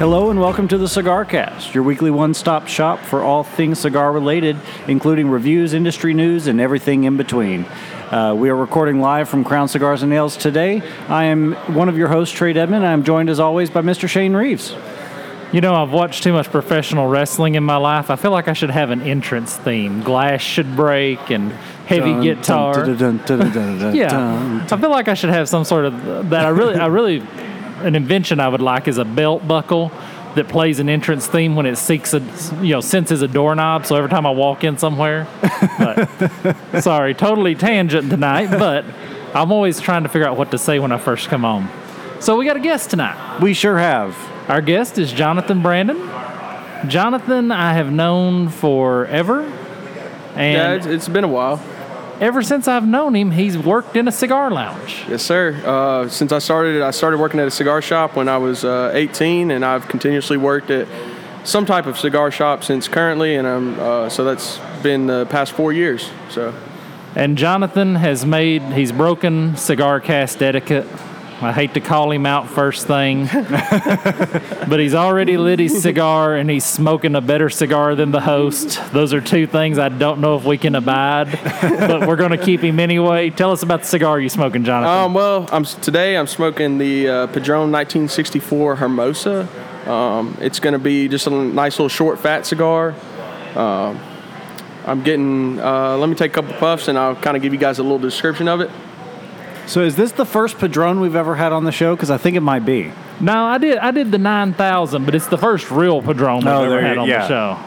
Hello and welcome to the Cigar Cast, your weekly one stop shop for all things cigar related, including reviews, industry news, and everything in between. Uh, we are recording live from Crown Cigars and Ales today. I am one of your hosts, Trae Edmond. I'm joined as always by Mr. Shane Reeves. You know, I've watched too much professional wrestling in my life. I feel like I should have an entrance theme. Glass should break and heavy Dun, guitar. dun, dun, yeah. I feel like I should have some sort of that. I really, I really, an invention I would like is a belt buckle that plays an entrance theme when it seeks a, you know, senses a doorknob. So every time I walk in somewhere, but, sorry, totally tangent tonight, but I'm always trying to figure out what to say when I first come on. So we got a guest tonight. We sure have. Our guest is Jonathan Brannon. Jonathan, I have known forever. And Yeah, it's, it's been a while. Ever since I've known him, he's worked in a cigar lounge. Yes, sir. Uh, since I started, I started working at a cigar shop when I was uh, 18, and I've continuously worked at some type of cigar shop since currently, and I'm uh, so that's been the past four years. So And Jonathan has made, he's broken cigar cast etiquette. I hate to call him out first thing, but he's already lit his cigar and he's smoking a better cigar than the host. Those are two things I don't know if we can abide, but we're going to keep him anyway. Tell us about the cigar you're smoking, Jonathan. Um, well, I'm today I'm smoking the uh, Padron 1964 Hermosa. Um, it's going to be just a nice little short, fat cigar. Um, I'm getting. Uh, let me take a couple puffs, and I'll kind of give you guys a little description of it. So, is this the first Padron we've ever had on the show? Because I think it might be. No, I did. I did the nine thousand, but it's the first real Padron we've Oh, ever there had you- on yeah. the show.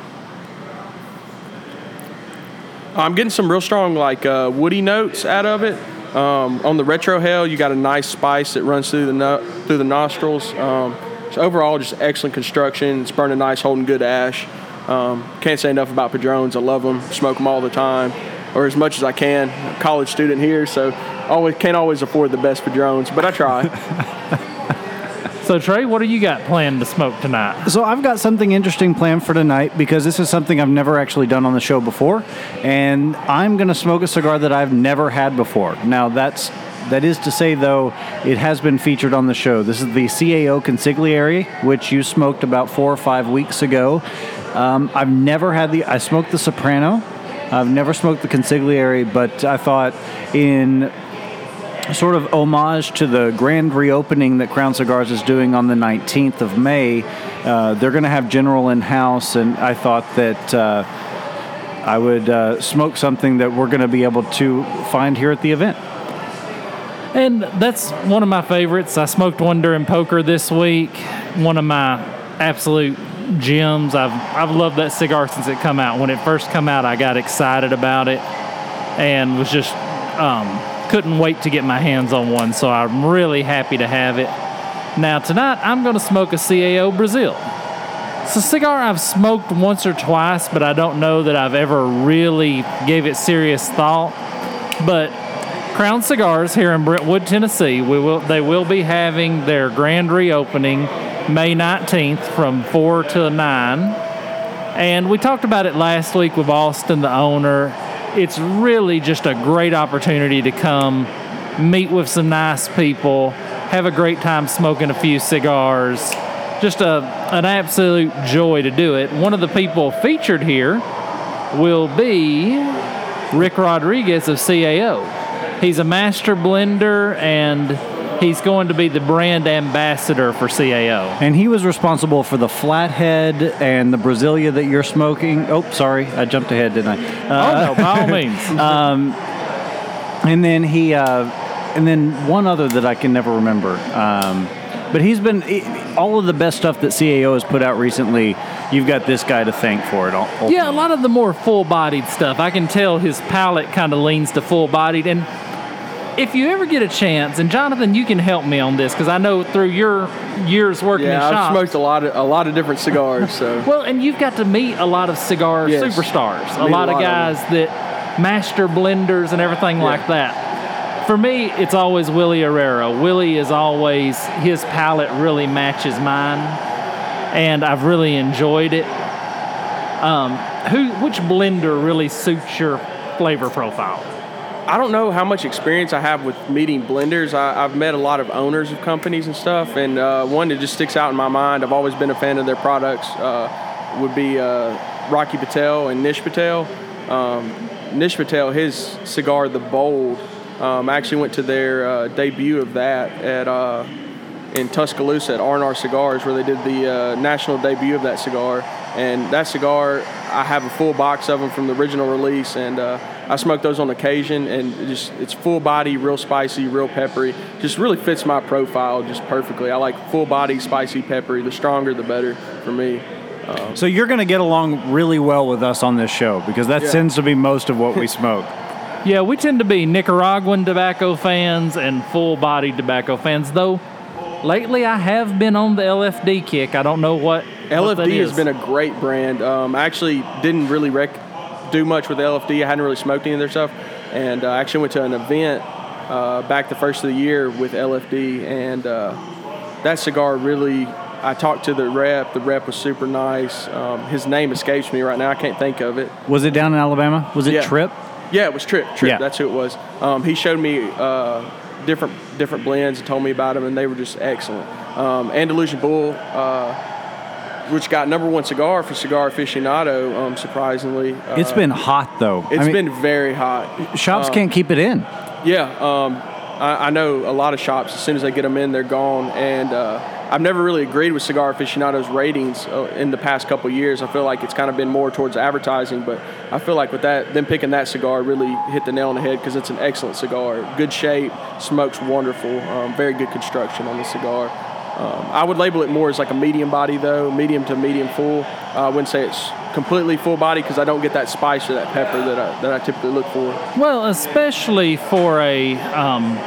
I'm getting some real strong like uh, woody notes out of it. Um, on the retrohale, you got a nice spice that runs through the no- through the nostrils. Um, so overall, just excellent construction. It's burning nice, holding good ash. Um, can't say enough about Padrones. I love them. Smoke them all the time, or as much as I can. College student here, so always can't always afford the best Padrones, but I try. So Trae, what do you got planned to smoke tonight? So I've got something interesting planned for tonight because this is something I've never actually done on the show before, and I'm going to smoke a cigar that I've never had before. Now that's that is to say though it has been featured on the show. This is the CAO Consigliere, which you smoked about four or five weeks ago. Um, I've never had the I smoked the Soprano. I've never smoked the Consigliere, but I thought in sort of homage to the grand reopening that Crown Cigars is doing on the 19th of May. Uh, they're going to have General in house, and I thought that uh, I would uh, smoke something that we're going to be able to find here at the event. And that's one of my favorites. I smoked one during poker this week. One of my absolute gems. I've I've loved that cigar since it come out. When it first come out, I got excited about it and was just um, couldn't wait to get my hands on one. So I'm really happy to have it. Now tonight I'm going to smoke a CAO Brazil. It's a cigar I've smoked once or twice, but I don't know that I've ever really gave it serious thought. But Crown Cigars here in Brentwood, Tennessee, we will they will be having their grand reopening May 19th from 4 to 9. And we talked about it last week with Austin, the owner. It's really just a great opportunity to come meet with some nice people, have a great time smoking a few cigars. Just a, an absolute joy to do it. One of the people featured here will be Rick Rodriguez of CAO. He's a master blender and he's going to be the brand ambassador for CAO. And he was responsible for the flathead and the Brazilia that you're smoking. Oh, sorry, I jumped ahead, didn't I? Uh, oh no, by all means. and then he uh, and then one other that I can never remember. Um, but he's been all of the best stuff that CAO has put out recently. You've got this guy to thank for it. all- Yeah, a lot of the more full-bodied stuff. I can tell his palate kind of leans to full-bodied. And if you ever get a chance, and Jonathan, you can help me on this because I know through your years working Yeah, in I've shops. smoked a lot of a lot of different cigars. So Well, and you've got to meet a lot of cigar Yes. superstars, a Meet a lot of lot of guys that master blenders and everything Yeah. like that. For me, it's always Willie Herrera. Willie is always his palate really matches mine, and I've really enjoyed it. Um, who, which blender really suits your flavor profile? I don't know how much experience I have with meeting blenders. I, have met a lot of owners of companies and stuff, and uh, one that just sticks out in my mind. I've always been a fan of their products. Uh, would be uh, Rocky Patel and Nish Patel. Um, Nish Patel, his cigar, the Bold. Um, I actually went to their uh, debut of that at uh, in Tuscaloosa at R&R Cigars, where they did the uh, national debut of that cigar. And that cigar, I have a full box of them from the original release, and I smoke those on occasion. And it just it's full body, real spicy, real peppery. Just really fits my profile just perfectly. I like full body, spicy, peppery. The stronger, the better for me. Um, so you're going to get along really well with us on this show because that yeah. tends to be most of what we smoke. yeah, we tend to be Nicaraguan tobacco fans and full body tobacco fans, though lately I have been on the LFD kick. I don't know what LFD what has been a great brand. Um, I actually didn't really rec- do much with LFD. I hadn't really smoked any of their stuff, and uh, I actually went to an event uh, back the first of the year with LFD, and uh, that cigar really. I talked to the rep. The rep was super nice. Um, his name escapes me right now. I can't think of it. Was it down in Alabama? Was it yeah. Trip? Yeah, it was Trip. Trip. Yeah. That's who it was. Um, he showed me uh, different different blends and told me about them, and they were just excellent. Um, Andalusian Bull, uh, which got number one cigar for Cigar Aficionado, um, surprisingly. Uh, it's been hot though. It's I mean, been very hot. Shops um, can't keep it in. Yeah, um, I, I, know a lot of shops. As soon as they get them in, they're gone, and uh, I've never really agreed with Cigar Aficionado's ratings uh, in the past couple years. I feel like it's kind of been more towards advertising, but I feel like with that, them picking that cigar really hit the nail on the head because it's an excellent cigar. Good shape, smokes wonderful, um, very good construction on the cigar. Um, I would label it more as like a medium body though, medium to medium full. Uh, I wouldn't say it's completely full body because I don't get that spice or that pepper that I, that I typically look for. Well, especially for a um,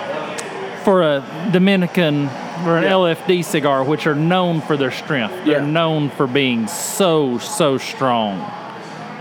for a Dominican or an yeah. LFD cigar, which are known for their strength. They're yeah. known for being so so strong.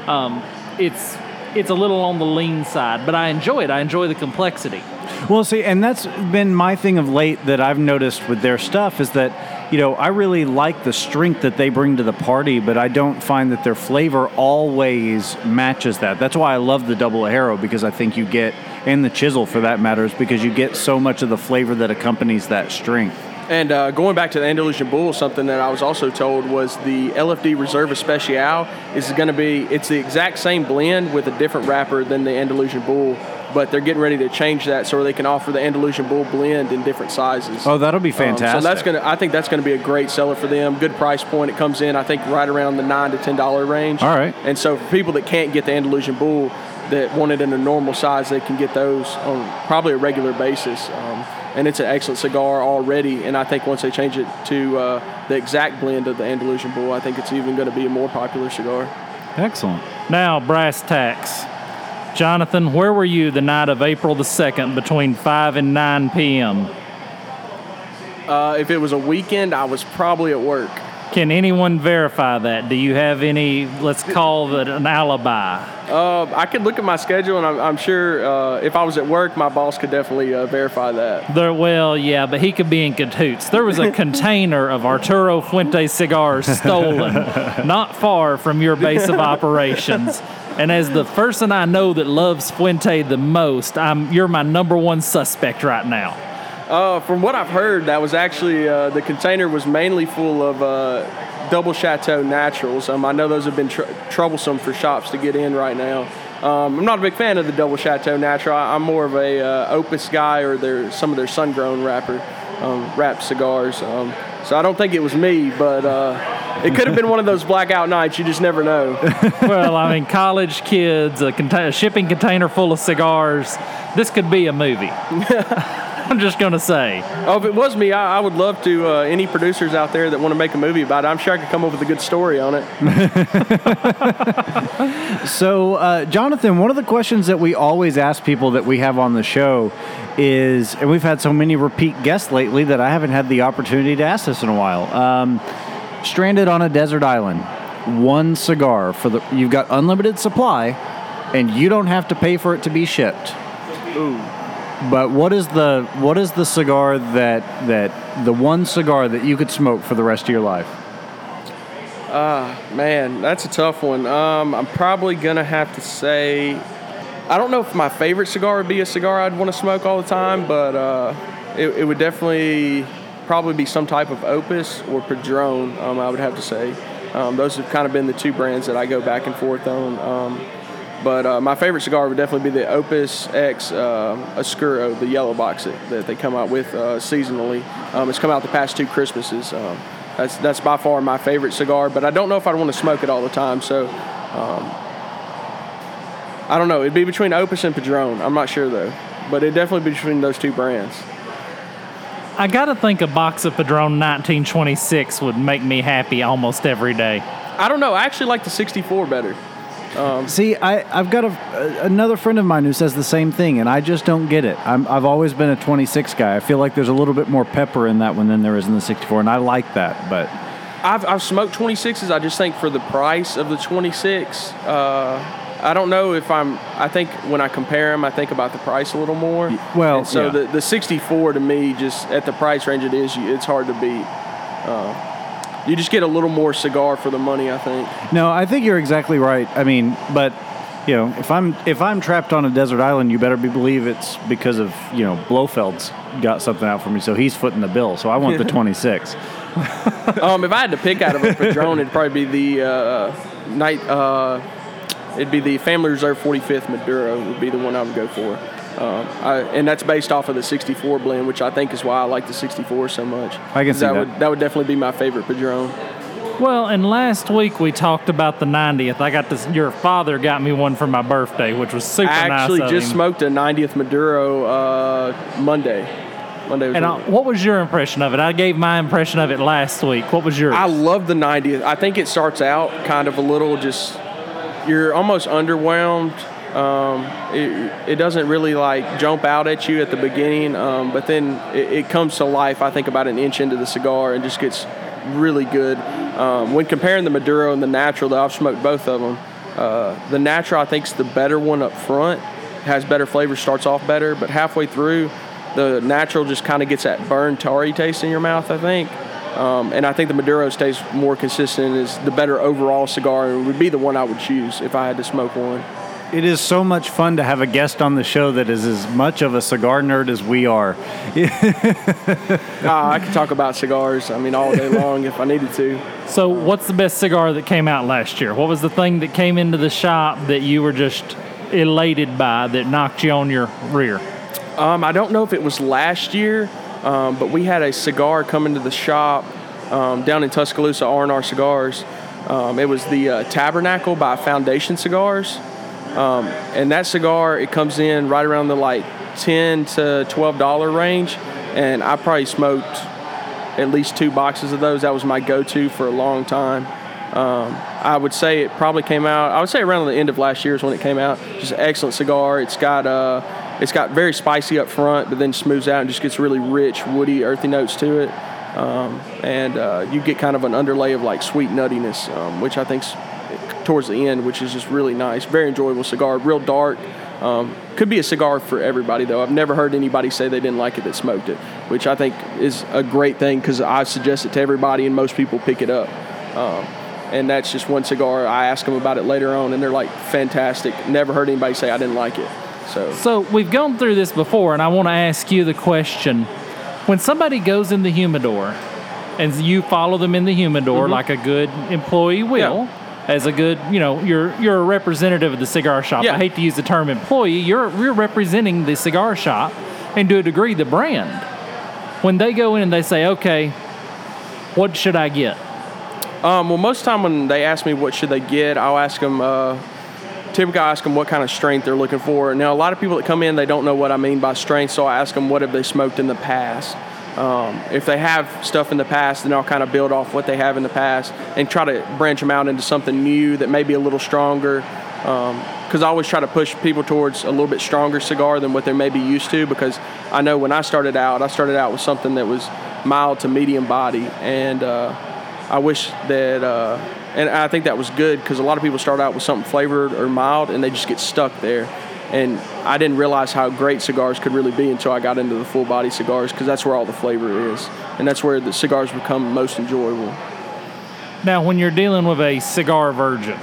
Um, it's it's a little on the lean side, but I enjoy it. I enjoy the complexity. Well, see, and that's been my thing of late that I've noticed with their stuff is that, you know, I really like the strength that they bring to the party, but I don't find that their flavor always matches that. That's why I love the double arrow because I think you get, and the chisel for that matter, is because you get so much of the flavor that accompanies that strength. And uh, going back to the Andalusian Bull, something that I was also told was the LFD Reserve Especial is going to be, it's the exact same blend with a different wrapper than the Andalusian Bull, but they're getting ready to change that so they can offer the Andalusian Bull blend in different sizes. Oh, that'll be fantastic. Um, so that's to, I think that's going to be a great seller for them. Good price point. It comes in, I think, right around the nine to ten dollar range. All right. And so for people that can't get the Andalusian Bull, that want it in a normal size, they can get those on probably a regular basis. Um, and it's an excellent cigar already. And I think once they change it to uh, the exact blend of the Andalusian Bull, I think it's even going to be a more popular cigar. Excellent. Now, brass tacks. Jonathan, where were you the night of April the 2nd between 5 and 9 p.m.? Uh, if it was a weekend, I was probably at work. Can anyone verify that? Do you have any, let's call it an alibi? Uh, I could look at my schedule, and I'm, I'm sure uh, if I was at work, my boss could definitely uh, verify that. There, well, yeah, but he could be in cahoots. There was a container of Arturo Fuente cigars stolen not far from your base of operations. And as the person I know that loves Fuente the most, I'm, you're my number one suspect right now. Uh, from what I've heard, that was actually uh, the container was mainly full of uh, double chateau naturals. Um, I know those have been tr- troublesome for shops to get in right now. Um, I'm not a big fan of the double chateau natural. I, am more of a uh, Opus guy or their some of their sun grown wrapper um, wrapped cigars. Um, so I don't think it was me, but uh, it could have been one of those blackout nights. You just never know. well, I mean, college kids, a, a shipping container full of cigars. This could be a movie. I'm just going to say. Oh, if it was me, I, I would love to. Uh, any producers out there that want to make a movie about it, I'm sure I could come up with a good story on it. so, uh, Jonathan, one of the questions that we always ask people that we have on the show is, and we've had so many repeat guests lately that I haven't had the opportunity to ask this in a while. Um, stranded on a desert island, one cigar for the. You've got unlimited supply, and you don't have to pay for it to be shipped. Ooh. But what is the what is the cigar that that the one cigar that you could smoke for the rest of your life? Ah, uh, man, that's a tough one. Um, I'm probably gonna have to say I don't know if my favorite cigar would be a cigar I'd want to smoke all the time, but uh, it, it, would definitely probably be some type of Opus or Padron. Um, I would have to say. Um, those have kind of been the two brands that I go back and forth on. Um, but uh, my favorite cigar would definitely be the Opus X uh, Oscuro, the yellow box that, that they come out with uh, seasonally. Um, it's come out the past two Christmases. Um, that's that's by far my favorite cigar, but I don't know if I'd want to smoke it all the time. So I don't know. It'd be between Opus and Padron. I'm not sure though, but it'd definitely be between those two brands. I gotta think a box of Padron 1926 would make me happy almost every day. I don't know. I actually like the 64 better. Um, See, I, I've got a, another friend of mine who says the same thing, and I just don't get it. i have always been a 26 guy. I feel like there's a little bit more pepper in that one than there is in the 64, and I like that. But I've, I've smoked 26s. I just think for the price of the 26, uh, I don't know if I'm. I think when I compare them, I think about the price a little more. Well, and so yeah. the the 64 to me, just at the price range it is, it's hard to beat. Uh, you just get a little more cigar for the money, I think. No, I think you're exactly right. I mean, but you know, if I'm if I'm trapped on a desert island, you better be believe it's because of you know Blofeld's got something out for me, so he's footing the bill. So I want the 26. um, if I had to pick out of a Padron, it'd probably be the uh, night. Uh, it'd be the Family Reserve 45th Maduro would be the one I would go for. Um, I, and that's based off of the 64 blend, which I think is why I like the 64 so much. I can see that. that. Would, that would definitely be my favorite Padron. Well, and last week we talked about the 90th. I got this. Your father got me one for my birthday, which was super I actually nice. just him. smoked a 90th Maduro uh, Monday. Monday was and I, what was your impression of it? I gave my impression of it last week. What was yours? I love the 90th. I think it starts out kind of a little just you're almost underwhelmed um, it, it, doesn't really like jump out at you at the beginning, um, but then it, it, comes to life. I think about an inch into the cigar and just gets really good. Um, when comparing the Maduro and the Natural, though I've smoked both of them. Uh, the Natural I think is the better one up front. Has better flavor, starts off better, but halfway through, the Natural just kind of gets that burned tarry taste in your mouth. I think. Um, and I think the Maduro stays more consistent is the better overall cigar and would be the one I would choose if I had to smoke one. It is so much fun to have a guest on the show that is as much of a cigar nerd as we are. uh, I could talk about cigars, I mean, all day long if I needed to. So, what's the best cigar that came out last year? What was the thing that came into the shop that you were just elated by that knocked you on your rear? Um, I don't know if it was last year, um, but we had a cigar come into the shop um, down in Tuscaloosa, R&R Cigars. Um, it was the uh, Tabernacle by Foundation Cigars. Um, and that cigar, it comes in right around the like 10 to 12 dollar range, and I probably smoked at least two boxes of those. That was my go-to for a long time. Um, I would say it probably came out. I would say around the end of last year is when it came out. Just an excellent cigar. It's got uh, it's got very spicy up front, but then smooths out and just gets really rich, woody, earthy notes to it. Um, and uh, you get kind of an underlay of like sweet nuttiness, um, which I think's towards the end, which is just really nice. Very enjoyable cigar, real dark. Um, could be a cigar for everybody, though. I've never heard anybody say they didn't like it that smoked it, which I think is a great thing because I suggest it to everybody and most people pick it up. Um, and that's just one cigar. I ask them about it later on, and they're like, fantastic. Never heard anybody say I didn't like it. So, so we've gone through this before, and I want to ask you the question: When somebody goes in the humidor, and you follow them in the humidor mm-hmm. like a good employee will. Yeah as a good, you know, you're you're a representative of the cigar shop. Yeah. I hate to use the term employee. You're you're representing the cigar shop, and to a degree, the brand. When they go in and they say, "Okay, what should I get?" Um, well, most of the time when they ask me what should they get, I'll ask them. Uh, typically, I ask them what kind of strength they're looking for. Now, a lot of people that come in, they don't know what I mean by strength, so I ask them what have they smoked in the past. Um, if they have stuff in the past, then I'll kind of build off what they have in the past and try to branch them out into something new that may be a little stronger. Because um, I always try to push people towards a little bit stronger cigar than what they may be used to. Because I know when I started out, I started out with something that was mild to medium body, and uh, I wish that. Uh, and I think that was good because a lot of people start out with something flavored or mild, and they just get stuck there and I didn't realize how great cigars could really be until I got into the full body cigars because that's where all the flavor is, and that's where the cigars become most enjoyable. Now, when you're dealing with a cigar virgin,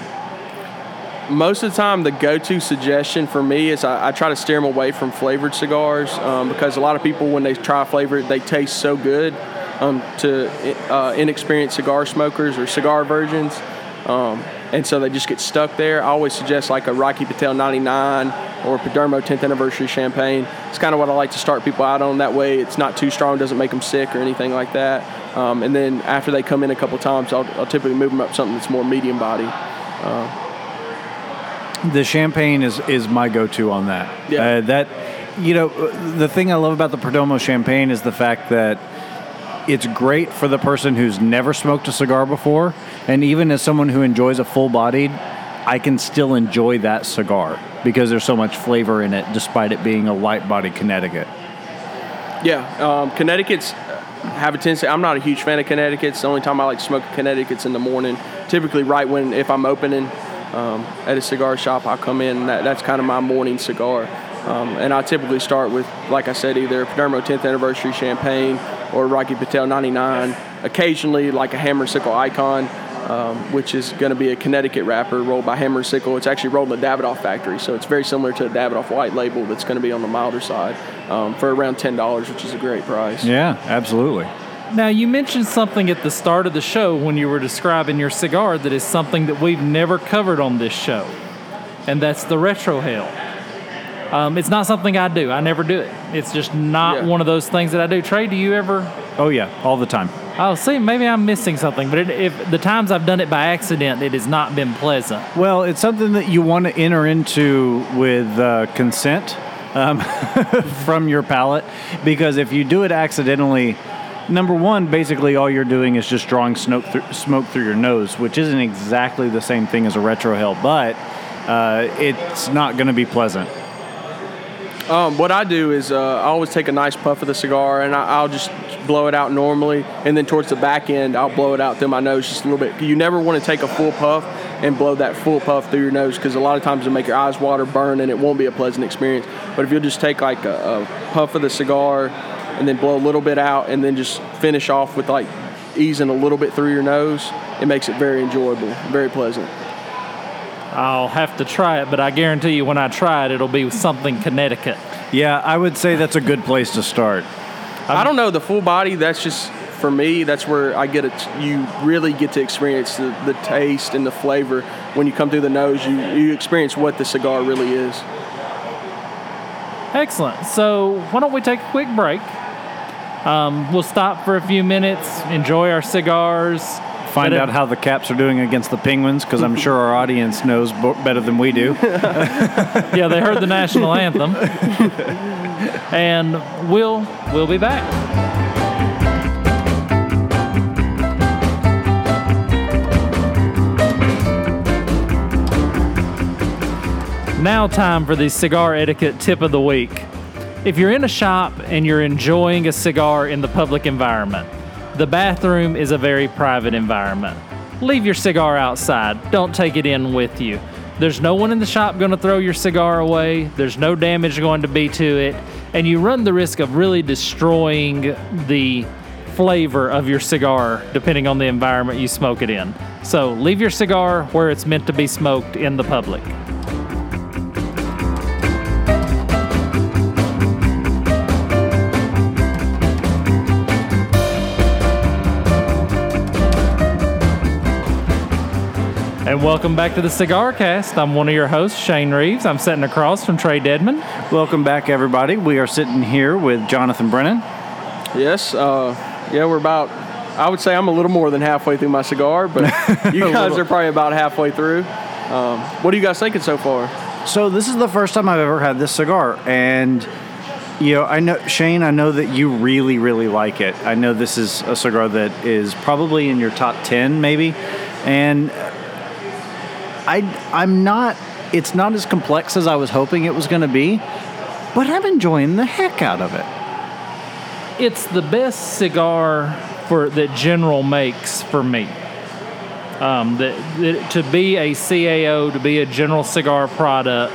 most of the time, the go-to suggestion for me is I, I try to steer them away from flavored cigars um, because a lot of people, when they try flavored, they taste so good um, to uh, inexperienced cigar smokers or cigar virgins, um, and so they just get stuck there. I always suggest like a Rocky Patel 99 or Perdomo 10th anniversary champagne. It's kind of what I like to start people out on. That way, it's not too strong, doesn't make them sick or anything like that. Um, and then after they come in a couple times, I'll, I'll, typically move them up something that's more medium body. Uh, the champagne is is my go-to on that. Yeah. Uh, that you know the thing I love about the Perdomo champagne is the fact that it's great for the person who's never smoked a cigar before, and even as someone who enjoys a full-bodied, I can still enjoy that cigar because there's so much flavor in it, despite it being a light-bodied Connecticut. Yeah, um, Connecticut's have a tendency. I'm not a huge fan of Connecticut's. The only time I like to smoke Connecticut's in the morning, typically right when if I'm opening um, at a cigar shop, I'll come in. That, that's kind of my morning cigar. Um, and I typically start with, like I said, either Perdomo 10th anniversary champagne or Rocky Patel 99. Occasionally, like a Hammer Sickle Icon, um, which is going to be a Connecticut wrapper rolled by Hammer Sickle. It's actually rolled in the Davidoff factory, so it's very similar to a Davidoff white label that's going to be on the milder side um, for around $10, which is a great price. Yeah, absolutely. Now, you mentioned something at the start of the show when you were describing your cigar that is something that we've never covered on this show, and that's the retrohale. Um, it's not something I do. I never do it. It's just not Yeah. one of those things that I do. Trae, do you ever? Oh yeah, all the time. Oh, see, maybe I'm missing something. But it, if the times I've done it by accident, it has not been pleasant. Well, it's something that you want to enter into with uh, consent um, from your palate, because if you do it accidentally, number one, basically all you're doing is just drawing smoke through, smoke through your nose, which isn't exactly the same thing as a retrohale, but uh, it's not going to be pleasant. Um, what I do is uh, I always take a nice puff of the cigar and I, I'll just blow it out normally, and then towards the back end I'll blow it out through my nose just a little bit. You never want to take a full puff and blow that full puff through your nose because a lot of times it'll make your eyes water, burn, and it won't be a pleasant experience. But if you'll just take like a, a puff of the cigar and then blow a little bit out, and then just finish off with like easing a little bit through your nose, it makes it very enjoyable, very pleasant. I'll have to try it, but I guarantee you when I try it, it'll be something Connecticut. Yeah, I would say that's a good place to start. I don't know the full body. That's just for me. That's where I get it. You really get to experience the, the taste and the flavor when you come through the nose. You you experience what the cigar really is. Excellent. So why don't we take a quick break? Um, we'll stop for a few minutes, enjoy our cigars. Find out how the Caps are doing against the Penguins, because I'm sure our audience knows better than we do. Yeah, they heard the national anthem. and we'll we'll be back. Now, time for the cigar etiquette tip of the week. If you're in a shop and you're enjoying a cigar in the public environment, the bathroom is a very private environment. Leave your cigar outside, don't take it in with you. There's no one in the shop going to throw your cigar away, there's no damage going to be to it, and you run the risk of really destroying the flavor of your cigar depending on the environment you smoke it in. So leave your cigar where it's meant to be smoked in the public. And welcome back to the Cigar Cast. I'm one of your hosts, Shane Reeves. I'm sitting across from Trae Deadman. Welcome back, everybody. We are sitting here with Jonathan Brannon. Yes. Uh, yeah, we're about. I would say I'm a little more than halfway through my cigar, but you guys are probably about halfway through. Um, what are you guys thinking so far? So this is the first time I've ever had this cigar, and you know, I know Shane. I know that you really, really like it. I know this is a cigar that is probably in your top ten, maybe, and I, I'm not. It's not as complex as I was hoping it was going to be, but I'm enjoying the heck out of it. It's the best cigar for that General makes for me. Um, that, that to be a CAO, to be a General cigar product,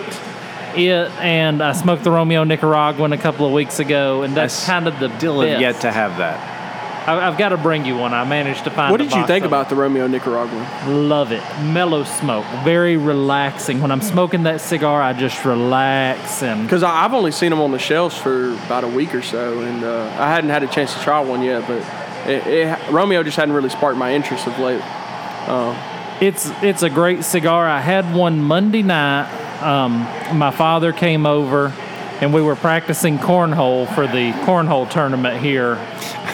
it and I smoked the Romeo Nicaraguan a couple of weeks ago, and that's I kind of the Still have best. yet to have that. I, I've got to bring you one. I managed to find. What did you think about the Romeo Nicaraguan? Love it. Mellow smoke. Very relaxing. When I'm smoking that cigar, I just relax and Because I've only seen them on the shelves for about a week or so, and uh, I hadn't had a chance to try one yet. But it, it, Romeo just hadn't really sparked my interest of late. it's it's a great cigar. I had one Monday night. Um, my father came over, and we were practicing cornhole for the cornhole tournament here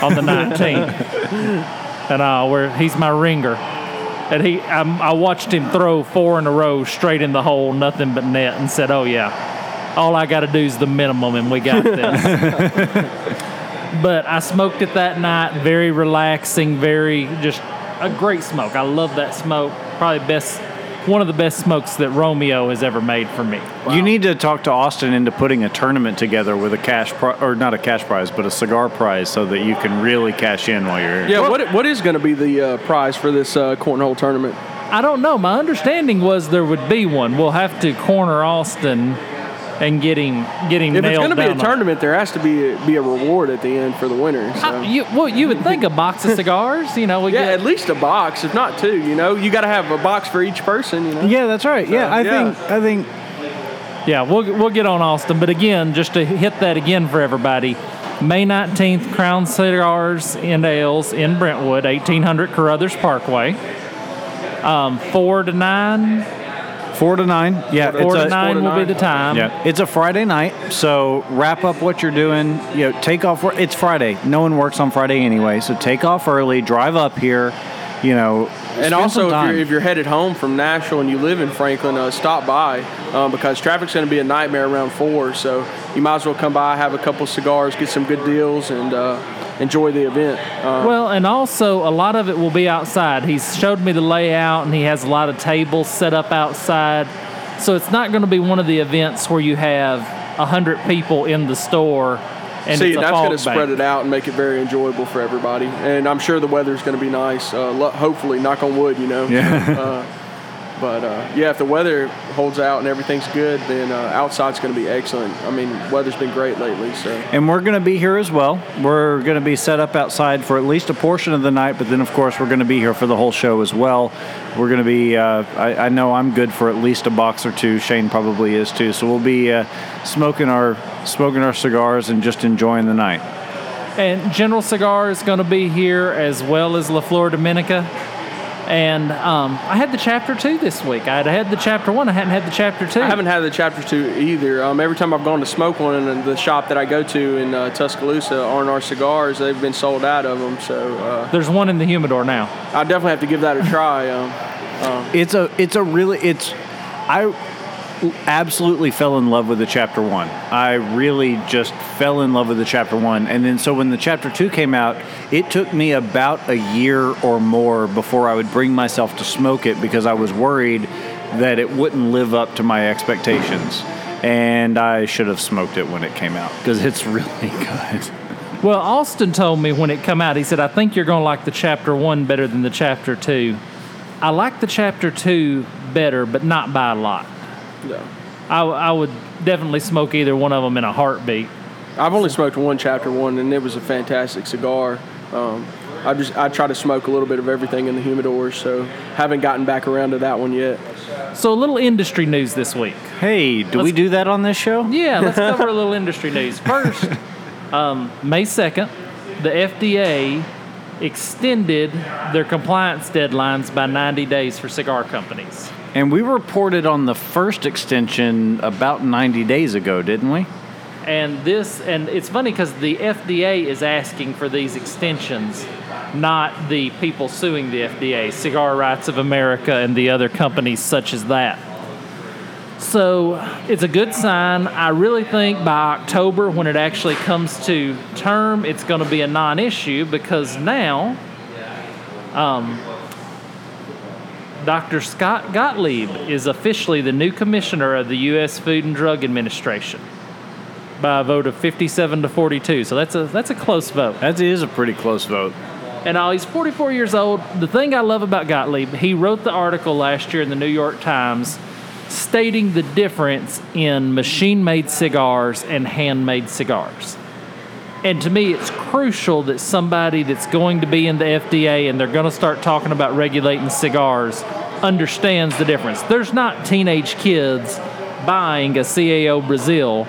on the 19th. and uh, where he's my ringer, and he I, I watched him throw four in a row straight in the hole, nothing but net, and said, "Oh yeah, all I got to do is the minimum, and we got this." but I smoked it that night. Very relaxing. Very just a great smoke. I love that smoke. Probably best, one of the best smokes that Romeo has ever made for me. You need to talk to Austin into putting a tournament together with a cash pri- or not a cash prize, but a cigar prize, so that you can really cash in while you're here. Yeah, what what is going to be the uh, prize for this uh, cornhole tournament? I don't know. My understanding was there would be one. We'll have to corner Austin and get him get him If it's going to be a tournament, there has to be a, be a reward at the end for the winner. So. I- you, well, you would think a box of cigars. You know, we yeah, get at least a box, if not two. You know, you got to have a box for each person. You know. Yeah, that's right. Yeah, I yeah. think I think Yeah, we'll we'll get on Austin, but again, just to hit that again for everybody, May nineteenth, Crown Cigars and Ales in Brentwood, eighteen hundred Carothers Parkway. Um, four to nine, four to nine. Yeah, four it's to a, nine to will be the time. Yeah, it's a Friday night, so wrap up what you're doing. You know, take off. It's Friday. No one works on Friday anyway, so take off early. Drive up here. You know, And also, if you're, if you're headed home from Nashville and you live in Franklin, uh, stop by um, because traffic's going to be a nightmare around four. So you might as well come by, have a couple cigars, get some good deals, and uh, enjoy the event. Uh, Well, and also a lot of it will be outside. He's showed me the layout, and he has a lot of tables set up outside. So it's not going to be one of the events where you have a hundred people in the store and See, that's going to spread it out and make it very enjoyable for everybody. And I'm sure the weather's going to be nice. Uh, lo- hopefully, knock on wood, you know. Yeah. Uh, but uh, yeah, if the weather holds out and everything's good, then uh, outside's going to be excellent. I mean, weather's been great lately, so. And we're going to be here as well. We're going to be set up outside for at least a portion of the night, but then, of course, we're going to be here for the whole show as well. We're going to be, uh, I, I know I'm good for at least a box or two. Shane probably is too. So we'll be uh, smoking our smoking our cigars and just enjoying the night. And General Cigar is going to be here as well as La Flor Dominica. And um, I had the chapter two this week. I had had the chapter one. I hadn't had the chapter two. I haven't had the chapter two either. Um, every time I've gone to smoke one in the shop that I go to in uh, Tuscaloosa, R&R Cigars, they've been sold out of them. So uh, There's one in the humidor now. I definitely have to give that a try. Um, It's a it's a really it's I absolutely fell in love with the chapter one. I really just fell in love with the chapter one, and then so when the chapter two came out, it took me about a year or more before I would bring myself to smoke it because I was worried that it wouldn't live up to my expectations. And I should have smoked it when it came out because it's really good. Well, Austin told me when it come out, he said, I think you're going to like the chapter one better than the chapter two. I like the chapter two better, but not by a lot. Yeah. I, I would definitely smoke either one of them in a heartbeat. I've only smoked one chapter one, and it was a fantastic cigar. Um, I just I try to smoke a little bit of everything in the humidor, so haven't gotten back around to that one yet. So, a little industry news this week. Hey, do we Let's- do that on this show? Yeah, let's cover a little industry news. First, um, May 2nd, the FDA extended their compliance deadlines by 90 days for cigar companies. And we reported on the first extension about 90 days ago, didn't we? And this, and it's funny because the FDA is asking for these extensions, not the people suing the FDA, Cigar Rights of America and the other companies such as that. So it's a good sign. I really think by October, when it actually comes to term, it's going to be a non issue because now um, Dr. Scott Gottlieb is officially the new commissioner of the U.S. Food and Drug Administration by a vote of 57 to 42. So that's a that's a close vote. That is a pretty close vote. And uh, he's 44 years old. The thing I love about Gottlieb, he wrote the article last year in the New York Times stating the difference in machine-made cigars and handmade cigars. And to me, it's crucial that somebody that's going to be in the FDA and they're going to start talking about regulating cigars understands the difference. There's not teenage kids buying a CAO Brazil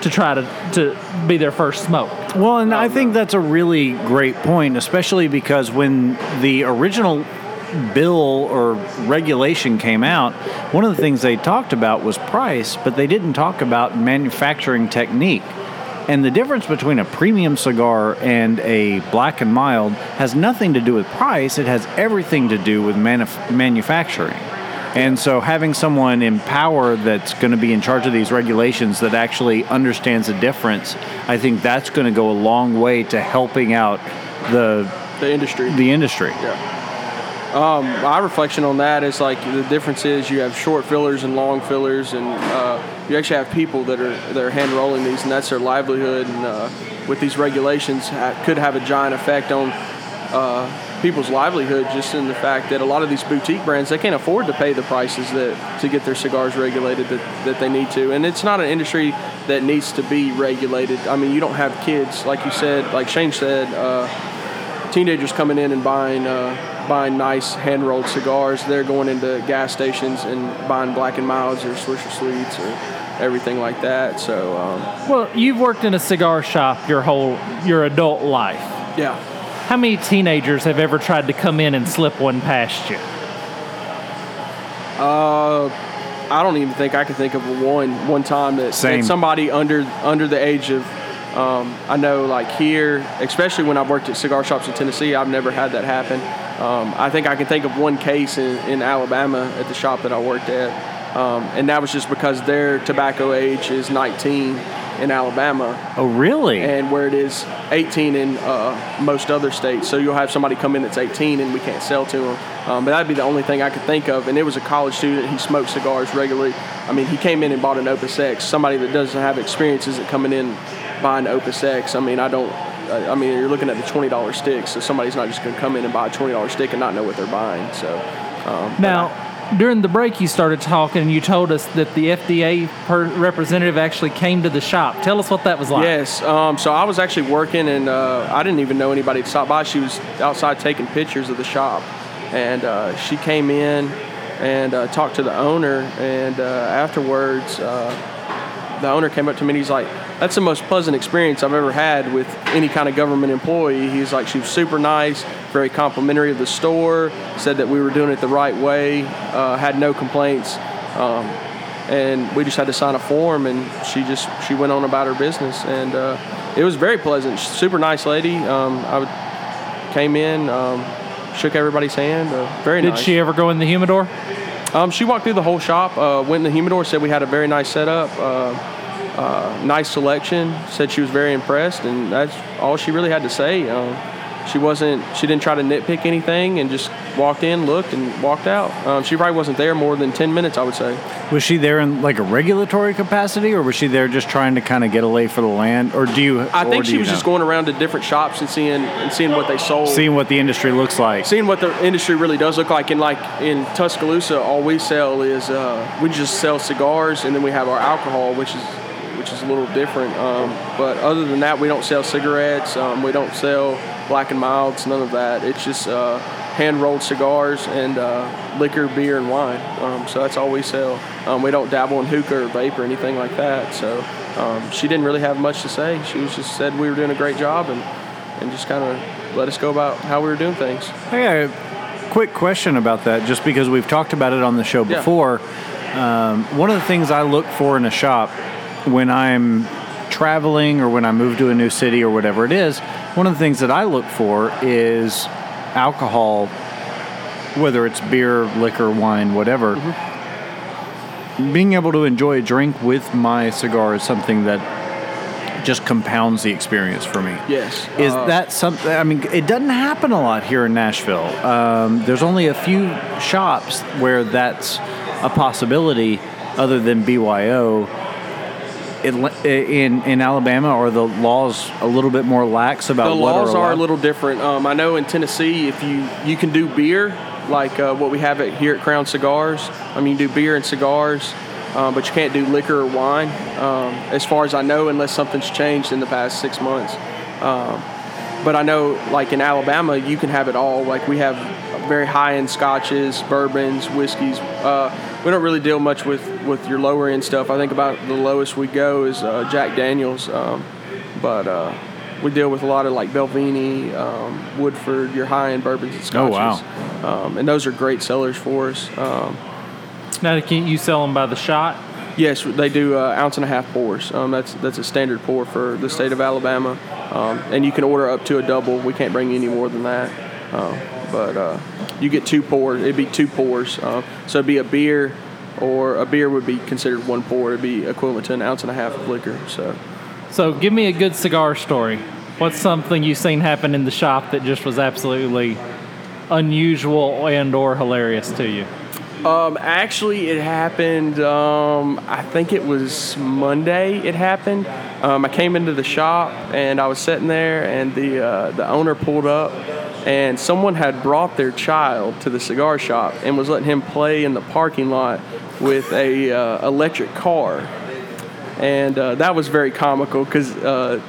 to try to, to be their first smoke. Well, and I think that's a really great point, especially because when the original bill or regulation came out, one of the things they talked about was price, but they didn't talk about manufacturing technique. And the difference between a premium cigar and a black and mild has nothing to do with price, it has everything to do with manuf- manufacturing. And so having someone in power that's going to be in charge of these regulations that actually understands the difference, I think that's going to go a long way to helping out the The industry. the industry. Um, my reflection on that is like the difference is you have short fillers and long fillers, and uh, you actually have people that are that are hand rolling these, and that's their livelihood. And uh, with these regulations, could have a giant effect on uh, people's livelihood, just in the fact that a lot of these boutique brands they can't afford to pay the prices that to get their cigars regulated that, that they need to. And it's not an industry that needs to be regulated. I mean, you don't have kids like you said, like Shane said. Teenagers coming in and buying uh, buying nice hand rolled cigars. They're going into gas stations and buying Black and Milds or Swisher Sweets or everything like that. So um, Well, you've worked in a cigar shop your whole your adult life. yeah, How many teenagers have ever tried to come in and slip one past you? Uh, I don't even think I can think of one one time that, Same. that somebody under under the age of. Um, I know, like here, especially when I've worked at cigar shops in Tennessee, I've never had that happen. Um, I think I can think of one case in, in Alabama at the shop that I worked at, um, and that was just because their tobacco age is 19 in Alabama, Oh, really? and where it is 18 in uh, most other states. So you'll have somebody come in that's 18 and we can't sell to them. Um, but that'd be the only thing I could think of. And it was a college student. He smoked cigars regularly. I mean, he came in and bought an Opus X. Somebody that doesn't have experience isn't coming in buying Opus X. I mean, I don't. I I mean, you're looking at the $20 stick, so somebody's not just going to come in and buy a $20 stick and not know what they're buying. So um, Now, during the break, you started talking and you told us that the FDA per- representative actually came to the shop. Tell us what that was like. Yes. Um, so I was actually working, and uh, I didn't even know anybody to stop by. She was outside taking pictures of the shop, and uh, she came in and uh, talked to the owner. And uh, afterwards, uh, the owner came up to me and he's like, "That's the most pleasant experience I've ever had with any kind of government employee." He's like, "She was super nice, very complimentary of the store. Said that we were doing it the right way. Uh, had no complaints." Um, and we just had to sign a form and she just she went on about her business and uh, it was very pleasant super nice lady um, i would, came in um, shook everybody's hand uh, very Did nice she ever go in the humidor? um, she walked through the whole shop uh, went in the humidor said we had a very nice setup uh, nice selection said she was very impressed and that's all she really had to say um, she wasn't she didn't try to nitpick anything and just walked in looked and walked out um, she probably wasn't there more than 10 minutes i would say was she there in like a regulatory capacity, or was she there just trying to kind of get a lay for the land, or do you? I think she was know? just going around to different shops and seeing and seeing what they sold, seeing what the industry looks like. seeing what the industry really does look like. And like in Tuscaloosa, all we sell is uh, we just sell cigars, and then we have our alcohol, which is which is a little different. Um, but other than that, we don't sell cigarettes. Um, we don't sell black and milds. None of that. It's just uh, hand rolled cigars and uh, liquor, beer, and wine. Um, so that's all we sell. Um, we don't dabble in hookah or vape or anything like that. So um, she didn't really have much to say. She was just said we were doing a great job and and just kind of let us go about how we were doing things. I got a quick question about that, just because we've talked about it on the show Yeah. before. Um, one of the things I look for in a shop when I'm traveling or when I move to a new city or whatever it is, one of the things that I look for is alcohol, whether it's beer, liquor, wine, whatever. Being able to enjoy a drink with my cigar is something that just compounds the experience for me. Yes. Is Uh, that something? I mean, it doesn't happen a lot here in Nashville. Um, there's only a few shops where that's a possibility, other than BYO. In, in in Alabama, are the laws a little bit more lax about the laws are, are a little different. Um, I know in Tennessee, if you you can do beer, like uh, what we have at, here at Crown Cigars. I mean, you do beer and cigars. um, but you can't do liquor or wine, um, as far as I know, unless something's changed in the past six months. Um, but I know, like in Alabama, you can have it all. Like we have very high-end scotches, bourbons, whiskeys. Uh, we don't really deal much with, with your lower end stuff. I think about the lowest we go is uh, Jack Daniels, um, but uh, we deal with a lot of like Balvenie, um, Woodford, your high-end bourbons and scotches. Oh, scotches. wow. Um, and those are great sellers for us. Um, Now, can you sell them by the shot? Yes, they do uh, ounce and a half pours. Um, that's that's a standard pour for the state of Alabama, um, and you can order up to a double. We can't bring you any more than that, um, but uh, you get two pours. It'd be two pours, uh, so it'd be a beer, or a beer would be considered one pour. It'd be equivalent to an ounce and a half of liquor. So So, give me a good cigar story. What's something you've seen happen in the shop that just was absolutely unusual and/or hilarious to you? Um, actually, it happened. Um, I think it was Monday. It happened. Um, I came into the shop and I was sitting there, and the uh, the owner pulled up, and someone had brought their child to the cigar shop and was letting him play in the parking lot with a uh, electric car, and uh, that was very comical because uh.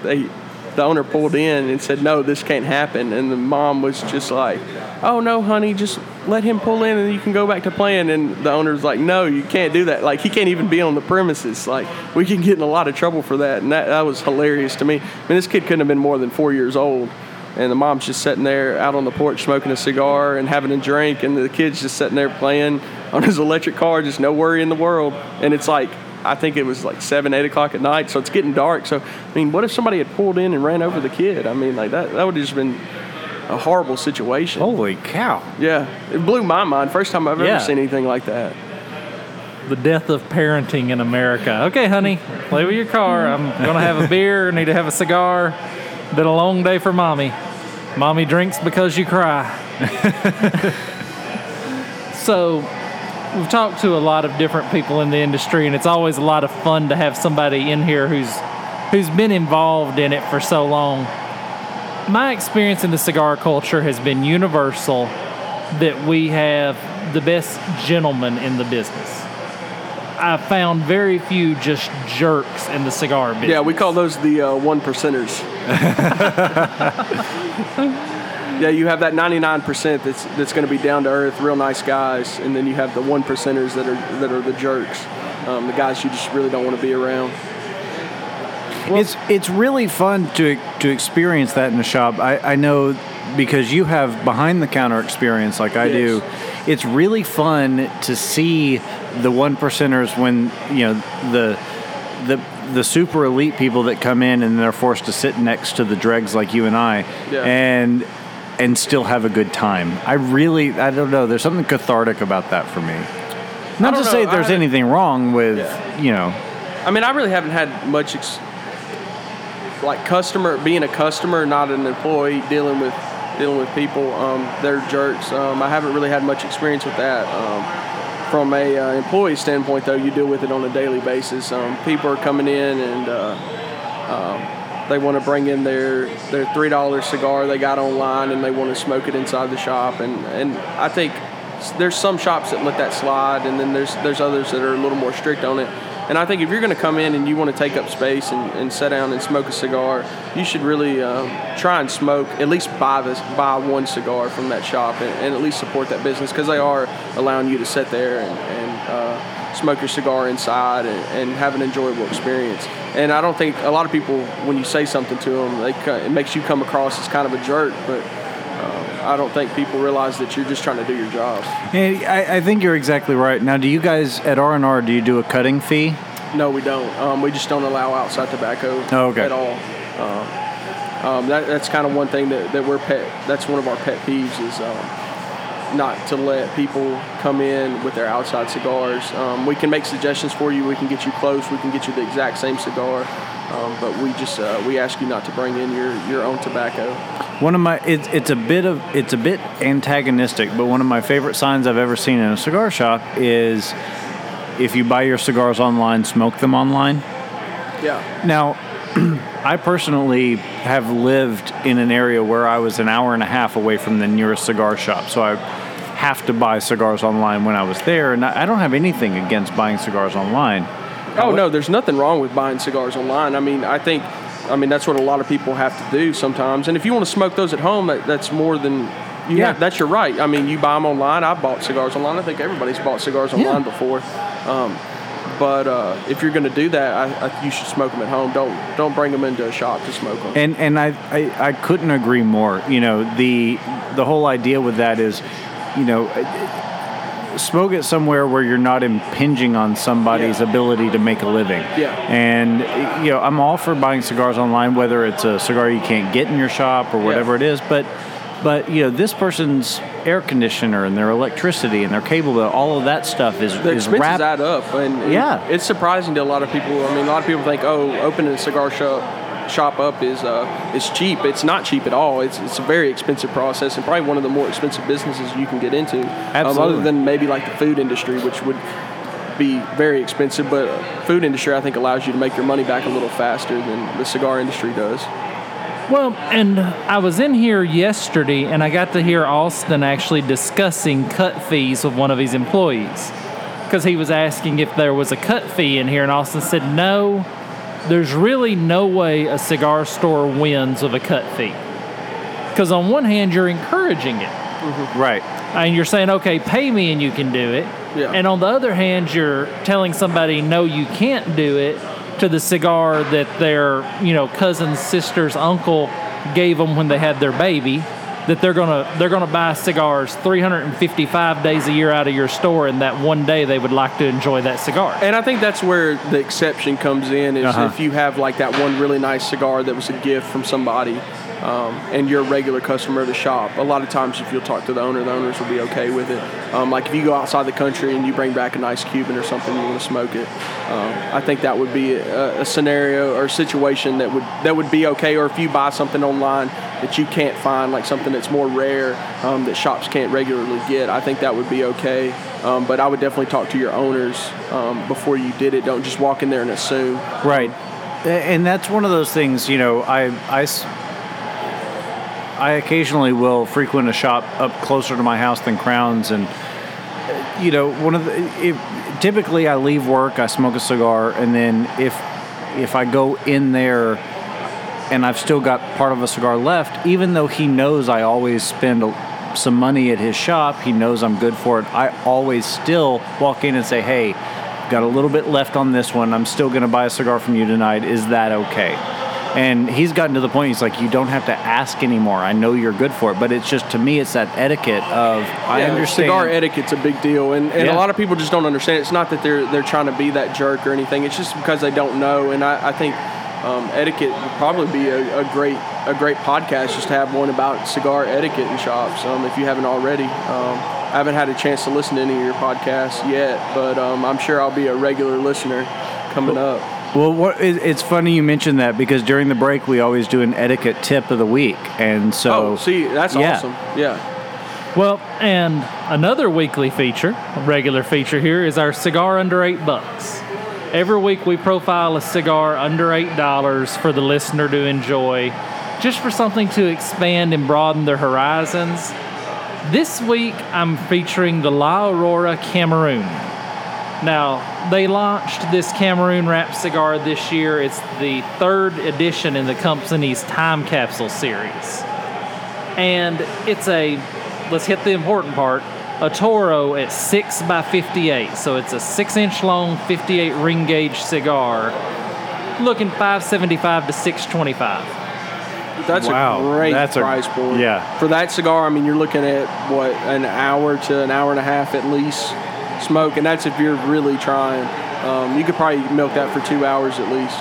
The owner pulled in and said, "No, this can't happen." And the mom was just like, "Oh no, honey, just let him pull in and you can go back to playing." And the owner's like, "No, you can't do that. Like he can't even be on the premises. Like we can get in a lot of trouble for that." And that, that was hilarious to me. I mean, this kid couldn't have been more than four years old, and the mom's just sitting there out on the porch smoking a cigar and having a drink, and the kid's just sitting there playing on his electric car, just no worry in the world. And it's like. I think it was like seven, eight o'clock at night, so it's getting dark. So, I mean, what if somebody had pulled in and ran over the kid? I mean, like that, that would have just been a horrible situation. Holy cow! Yeah, it blew my mind. First time I've ever seen anything like that. The death of parenting in America. Okay, honey, play with your car. I'm gonna have a beer. Need to have a cigar. Been a long day for mommy. Mommy drinks because you cry. so, we've talked to a lot of different people in the industry, and it's always a lot of fun to have somebody in here who's who's been involved in it for so long. My experience in the cigar culture has been universal that we have the best gentlemen in the business. I found very few just jerks in the cigar business. Yeah, we call those the uh, one percenters. yeah, you have that 99% that's that's going to be down to earth, real nice guys, and then you have the one percenters that are that are the jerks, um, the guys you just really don't want to be around. it's it's really fun to to experience that in the shop. I, I know because you have behind the counter experience like I do. It's really fun to see the one percenters when you know the the the super elite people that come in and they're forced to sit next to the dregs like you and I Yeah. and and still have a good time. I really I don't know. There's something cathartic about that for me. Not to say there's I- anything wrong with Yeah. you know I mean, I really haven't had much, ex- like customer being a customer, not an employee, dealing with dealing with people. Um, they're jerks. Um, I haven't really had much experience with that. Um, from a uh, employee standpoint, though, you deal with it on a daily basis. Um, people are coming in and uh, um, they want to bring in their their three dollar cigar they got online and they want to smoke it inside the shop. And and I think there's some shops that let that slide, and then there's there's others that are a little more strict on it. And I think if you're going to come in and you want to take up space and, and sit down and smoke a cigar, you should really um, try and smoke at least buy this buy one cigar from that shop and, and at least support that business because they are allowing you to sit there and, and uh, smoke your cigar inside and, and have an enjoyable experience. And I don't think a lot of people when you say something to them, they it makes you come across as kind of a jerk, but. I don't think people realize that you're just trying to do your job. Yeah, I, I think you're exactly right. Now, do you guys at R and R do you do a cutting fee? No, we don't. Um, we just don't allow outside tobacco Oh, okay. at all. Um, um, that, that's kind of one thing that, that we're pet. That's one of our pet peeves is um, not to let people come in with their outside cigars. Um, we can make suggestions for you. We can get you close. We can get you the exact same cigar. Um, but we just uh, we ask you not to bring in your, your own tobacco. One of my it's it's a bit of it's a bit antagonistic, but one of my favorite signs I've ever seen in a cigar shop is if you buy your cigars online, smoke them online. Yeah. Now, I personally have lived in an area where I was an hour and a half away from the nearest cigar shop, so I have to buy cigars online when I was there, and I I don't have anything against buying cigars online. Oh no, there's nothing wrong with buying cigars online. I mean, I think, I mean that's what a lot of people have to do sometimes. And if you want to smoke those at home, that, that's more than you Yeah. have. That's your right. I mean, you buy them online. I've bought cigars online. I think everybody's bought cigars online before. Um, but uh, if you're going to do that, I, I, you should smoke them at home. Don't don't bring them into a shop to smoke them. And and I, I I couldn't agree more. You know the the whole idea with that is, you know, smoke it somewhere where you're not impinging on somebody's Yeah. ability to make a living. Yeah. And you know, I'm all for buying cigars online, whether it's a cigar you can't get in your shop or whatever it is. But but you know, this person's air conditioner and their electricity and their cable bill, all of that stuff is the is expenses wrapped. add up, and, and Yeah. it's surprising to a lot of people. I mean, a lot of people think, oh, opening a cigar shop shop up is uh, is cheap. It's not cheap at all. It's it's a very expensive process, and probably one of the more expensive businesses you can get into. Um, other than maybe like the food industry, which would be very expensive, but food industry I think allows you to make your money back a little faster than the cigar industry does. Well, and I was in here yesterday and I got to hear Austin actually discussing cut fees with one of his employees. Because he was asking if there was a cut fee in here, and Austin said, no, there's really no way a cigar store wins with a cut fee. Because on one hand, you're encouraging it. Mm-hmm. right. And you're saying, okay, pay me and you can do it. Yeah. And on the other hand, you're telling somebody, no, you can't do it to the cigar that their, you know, cousin's sister's uncle gave them when they had their baby. That they're gonna they're gonna buy cigars 355 days a year out of your store, and that one day they would like to enjoy that cigar. And I think that's where the exception comes in is Uh-huh. if you have like that one really nice cigar that was a gift from somebody um, and you're a regular customer of the shop. A lot of times if you'll talk to the owner, the owners will be okay with it. Um, like if you go outside the country and you bring back a nice Cuban or something, you want to smoke it. Um, I think that would be a, a scenario or situation that would that would be okay. Or if you buy something online that you can't find, like something that's more rare um, that shops can't regularly get, I think that would be okay. Um, but I would definitely talk to your owners um, before you did it. Don't just walk in there and assume. Right. And that's one of those things, you know, I, I I occasionally will frequent a shop up closer to my house than Crowns. And, you know, one of the, typically I leave work, I smoke a cigar, and then if, if I go in there and I've still got part of a cigar left, even though he knows I always spend a, some money at his shop, he knows I'm good for it. I always still walk in and say, "Hey, got a little bit left on this one. I'm still going to buy a cigar from you tonight. Is that okay?" And he's gotten to the point. He's like, "You don't have to ask anymore. I know you're good for it." But it's just to me, it's that etiquette of I Yeah, understand. cigar etiquette's a big deal, and, and Yeah. a lot of people just don't understand. It's not that they're they're trying to be that jerk or anything. It's just because they don't know. And I, I think um, etiquette would probably be a, a great a great podcast just to have one about cigar etiquette in shops. Um, if you haven't already, um, I haven't had a chance to listen to any of your podcasts yet, but um, I'm sure I'll be a regular listener coming up. Well, what, it, it's funny you mentioned that because during the break we always do an etiquette tip of the week, and so Oh, see, that's yeah. awesome. Yeah. Well, and another weekly feature, a regular feature here, is our cigar under eight bucks. Every week we profile a cigar under eight dollars for the listener to enjoy, just for something to expand and broaden their horizons. This week I'm featuring the La Aurora Cameroon. Now, they launched this Cameroon wrap cigar this year. It's the third edition in the company's time capsule series and it's a let's hit the important part a toro at 6 by 58 so it's a 6 inch long 58 ring gauge cigar looking 575 to 625 That's Wow, a great that's a- price point. yeah. For that cigar, I mean, you're looking at what an hour to an hour and a half at least smoke, and that's if you're really trying. Um, you could probably milk that for two hours at least.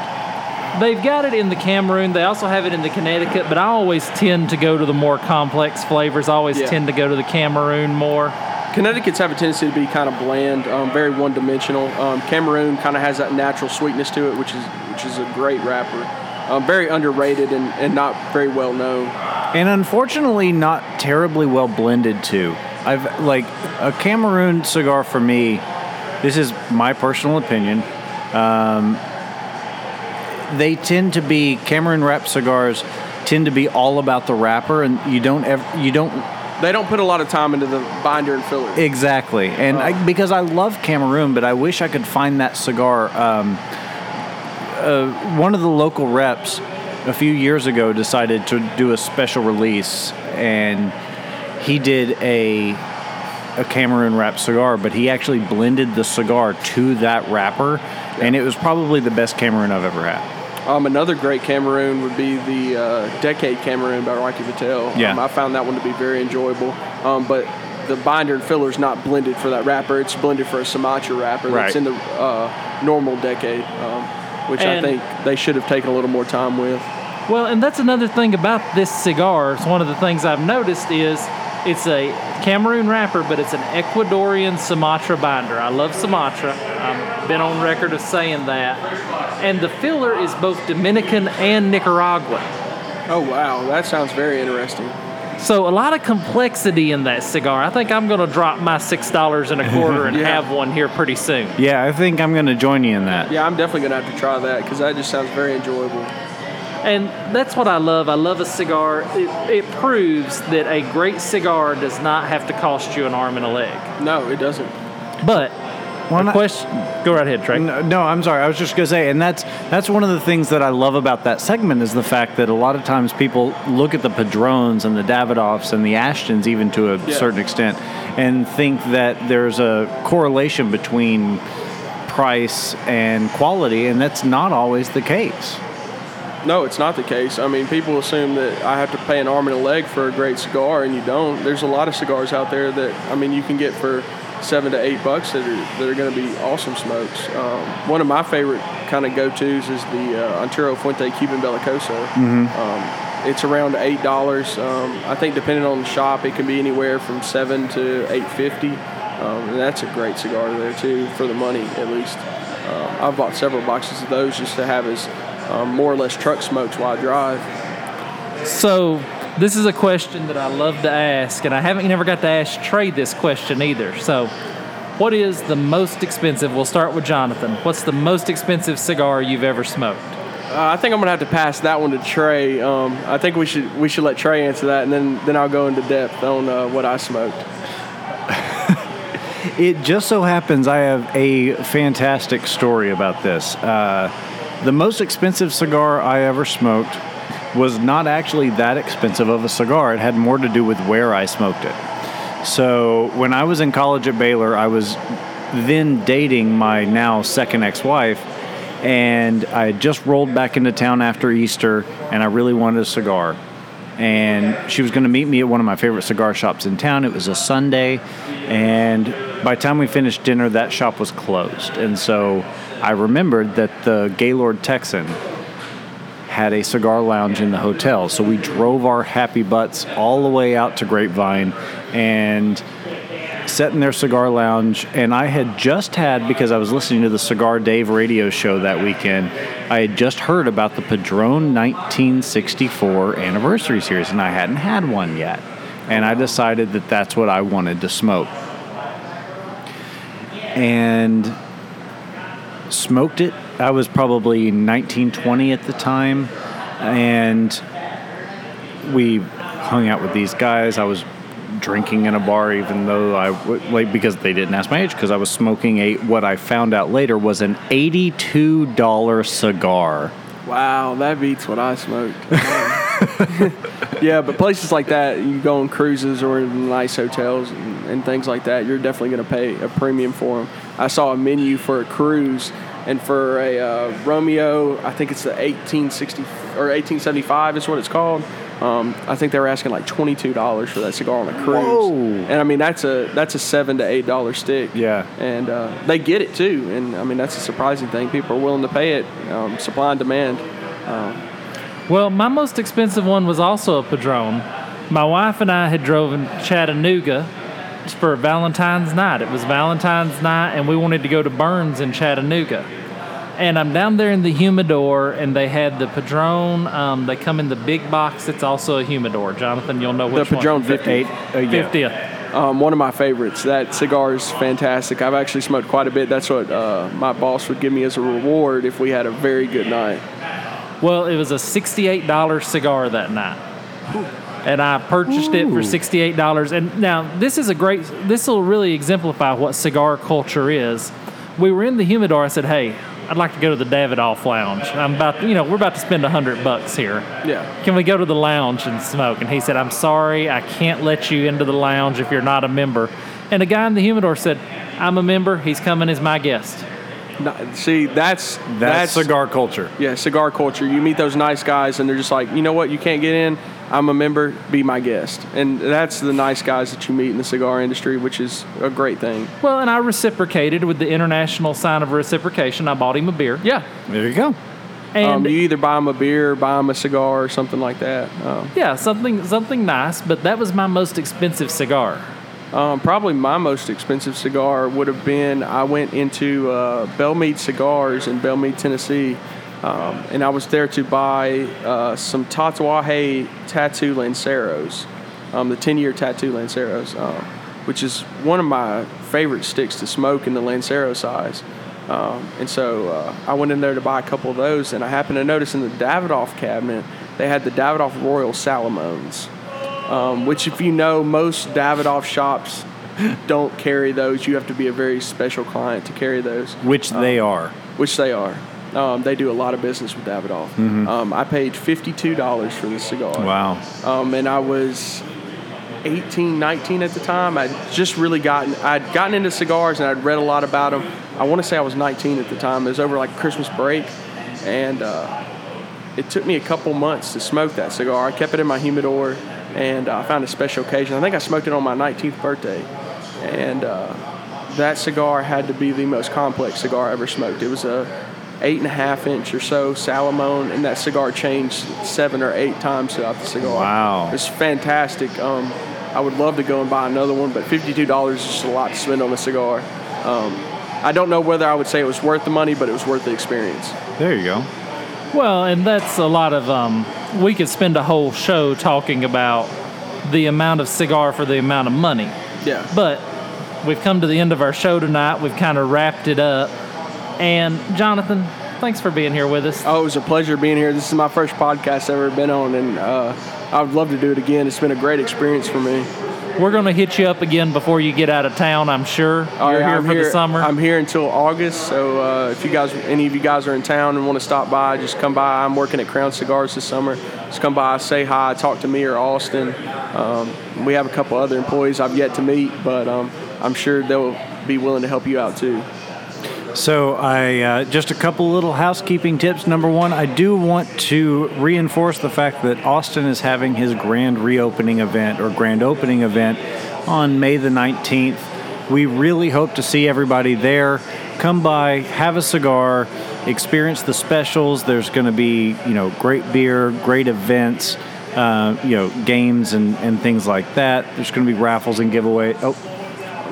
they've got it in the cameroon they also have it in the connecticut but i always tend to go to the more complex flavors i always Yeah. tend to go to the cameroon more Connecticut's have a tendency to be kind of bland, um, very one-dimensional. Um, Cameroon kind of has that natural sweetness to it, which is which is a great wrapper. Um, very underrated and, and not very well known. and unfortunately not terribly well blended too. I've like a Cameroon cigar for me. This is my personal opinion. Um, they tend to be Cameroon wrap cigars tend to be all about the wrapper, and you don't ever you don't They don't put a lot of time into the binder and filler. Exactly, and I, because I love Cameroon, but I wish I could find that cigar. Um, uh, one of the local reps a few years ago decided to do a special release, and he did a a Cameroon wrap cigar, but he actually blended the cigar to that wrapper, and it was probably the best Cameroon I've ever had. Um, another great Cameroon would be the uh, Decade Cameroon by Rocky Patel. Yeah. Um, I found that one to be very enjoyable. Um, but the binder and filler is not blended for that wrapper. It's blended for a Sumatra wrapper Right. that's in the uh, normal Decade, um, which And- I think they should have taken a little more time with. Well, and that's another thing about this cigar. It's one of the things I've noticed is it's a Cameroon wrapper, but it's an Ecuadorian Sumatra binder. I love Sumatra. I've been on record of saying that. And the filler is both Dominican and Nicaraguan. Oh, wow. That sounds very interesting. So a lot of complexity in that cigar. I think I'm going to drop my six dollars and a quarter and Yeah. have one here pretty soon. Yeah, I think I'm going to join you in that. Yeah, I'm definitely going to have to try that because that just sounds very enjoyable. And that's what I love. I love a cigar. It, it proves that a great cigar does not have to cost you an arm and a leg. No, it doesn't. But Well, a question. Go right ahead, Trae. No, no, I'm sorry. I was just gonna say, and that's that's one of the things that I love about that segment is the fact that a lot of times people look at the Padrones and the Davidoffs and the Ashtons, even to a Yeah. certain extent, and think that there's a correlation between price and quality, and that's not always the case. No, it's not the case. I mean, people assume that I have to pay an arm and a leg for a great cigar, and you don't. There's a lot of cigars out there that I mean you can get for seven to eight bucks that are that are going to be awesome smokes. Um, one of my favorite kind of go-tos is the uh, Arturo Fuente Cuban Bellicoso. Um, it's around eight dollars. Um, I think depending on the shop, it can be anywhere from seven to eight fifty. Um, and that's a great cigar there too for the money at least. Uh, I've bought several boxes of those just to have as um, more or less truck smokes while I drive. So this is a question that I love to ask, and I haven't never got to ask Trae this question either. So, what is the most expensive? We'll start with Jonathan. What's the most expensive cigar you've ever smoked? Uh, I think I'm gonna have to pass that one to Trae. Um, I think we should we should let Trae answer that, and then then I'll go into depth on uh, what I smoked. It just so happens I have a fantastic story about this. Uh, the most expensive cigar I ever smoked was not actually that expensive of a cigar. It had more to do with where I smoked it. So when I was in college at Baylor, I was then dating my now second ex-wife, and I had just rolled back into town after Easter, and I really wanted a cigar. And she was going to meet me at one of my favorite cigar shops in town. It was a Sunday, and by the time we finished dinner, that shop was closed. And so I remembered that the Gaylord Texan had a cigar lounge in the hotel. So we drove our happy butts all the way out to Grapevine and sat in their cigar lounge. And I had just had, because I was listening to the Cigar Dave radio show that weekend, I had just heard about the Padron 1964 anniversary series, and I hadn't had one yet. And I decided that that's what I wanted to smoke. And smoked it. I was probably 1920 at the time, and we hung out with these guys. I was drinking in a bar, even though I like because they didn't ask my age because I was smoking a what I found out later was an eighty-two dollar cigar. Wow, that beats what I smoked. yeah, but places like that, you go on cruises or in nice hotels and, and things like that, you're definitely going to pay a premium for them. I saw a menu for a cruise, and for a uh, Romeo, I think it's the 1860 or 1875 is what it's called. Um, I think they were asking like twenty two dollars for that cigar on a cruise, Whoa. and I mean that's a that's a seven to eight dollar stick. Yeah. and uh, they get it too, and I mean that's a surprising thing. People are willing to pay it, um, supply and demand. Well, my most expensive one was also a Padron. My wife and I had driven Chattanooga for Valentine's night. It was Valentine's night, and we wanted to go to Burns in Chattanooga. And I'm down there in the humidor, and they had the Padron. Um, they come in the big box. It's also a humidor. Jonathan, you'll know which Padron one. 50. Eight, uh, yeah. 50th. Um, one of my favorites. That cigar is fantastic. I've actually smoked quite a bit. That's what uh, my boss would give me as a reward if we had a very good night. Well, it was a $68 cigar that night. and I purchased it for sixty-eight dollars. And now this is a great. This will really exemplify what cigar culture is. We were in the humidor. I said, "Hey, I'd like to go to the Davidoff Lounge. I'm about, you know, we're about to spend a hundred bucks here. Yeah. Can we go to the lounge and smoke?" And he said, "I'm sorry, I can't let you into the lounge if you're not a member." And a guy in the humidor said, "I'm a member. He's coming as my guest." No, see, that's That's, cigar culture. Yeah, cigar culture. You meet those nice guys, and they're just like, you know what? You can't get in. I'm a member. Be my guest. And that's the nice guys that you meet in the cigar industry, which is a great thing. Well, and I reciprocated with the international sign of reciprocation. I bought him a beer. Yeah. There you go. And Um, you either buy him a beer, or buy him a cigar, or something like that. Um, yeah, something something nice, but that was my most expensive cigar. Um, probably my most expensive cigar would have been I went into uh, Belle Meade Cigars in Belle Meade, Tennessee, um, and I was there to buy uh, some Tatuaje Tattoo Lanceros, um, the 10 year Tattoo Lanceros, um, which is one of my favorite sticks to smoke in the Lancero size. Um, and so uh, I went in there to buy a couple of those, and I happened to notice in the Davidoff cabinet they had the Davidoff Royal Salomones um, which if you know most davidoff shops don't carry those you have to be a very special client to carry those Which they are. which they are um, they do a lot of business with davidoff um, i paid $52 for this cigar Wow. um, and i was 18 19 at the time i'd just really gotten i'd gotten into cigars and i'd read a lot about them i want to say i was 19 at the time it was over like christmas break and uh, it took me a couple months to smoke that cigar. I kept it in my humidor, and uh, I found a special occasion. I think I smoked it on my 19th birthday, and uh, that cigar had to be the most complex cigar I ever smoked. It was a eight and a half inch or so Salomone, and that cigar changed seven or eight times throughout the cigar. Wow. it's fantastic. Um, I would love to go and buy another one, but $52 is just a lot to spend on a cigar. Um, I don't know whether I would say it was worth the money, but it was worth the experience. There you go. Well, and that's a lot of. Um, we could spend a whole show talking about the amount of cigar for the amount of money. Yeah. But we've come to the end of our show tonight. We've kind of wrapped it up. And Jonathan, thanks for being here with us. Oh, it was a pleasure being here. This is my first podcast I've ever been on, and uh, I would love to do it again. It's been a great experience for me. We're going to hit you up again before you get out of town. I'm sure All you're right, here I'm for the summer. I'm here until August, so uh, if you guys, any of you guys are in town and want to stop by, just come by. I'm working at Crown Cigars this summer. Just come by, say hi, talk to me or Austin. Um, we have a couple other employees I've yet to meet, but um, I'm sure they'll be willing to help you out too. So I uh, just a couple little housekeeping tips. Number one, I do want to reinforce the fact that Austin is having his grand reopening event or grand opening event on May the 19th. We really hope to see everybody there. Come by, have a cigar, experience the specials. There's going to be you know great beer, great events. Uh, you know, games and, and things like that. There's going to be raffles and giveaway. Oh,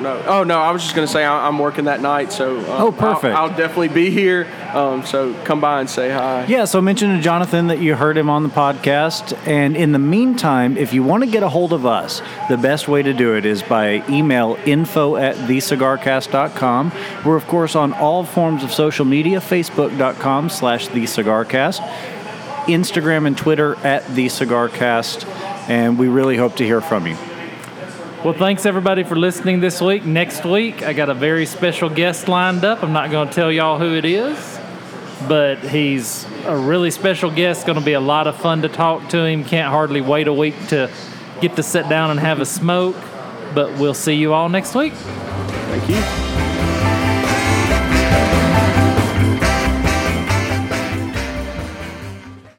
No, oh no, I was just gonna say I- I'm working that night, so um, Oh, perfect. I'll, I'll definitely be here. Um, so come by and say hi. Yeah, so mention to Jonathan that you heard him on the podcast. And in the meantime, if you want to get a hold of us, the best way to do it is by email info at thecigarcast.com. We're, of course, on all forms of social media, facebook.com slash thecigarcast, Instagram and Twitter at thecigarcast. And we really hope to hear from you. Well, thanks everybody for listening this week. Next week, I got a very special guest lined up. I'm not going to tell y'all who it is, but he's a really special guest. Going to be a lot of fun to talk to him. Can't hardly wait a week to get to sit down and have a smoke. But we'll see you all next week. Thank you.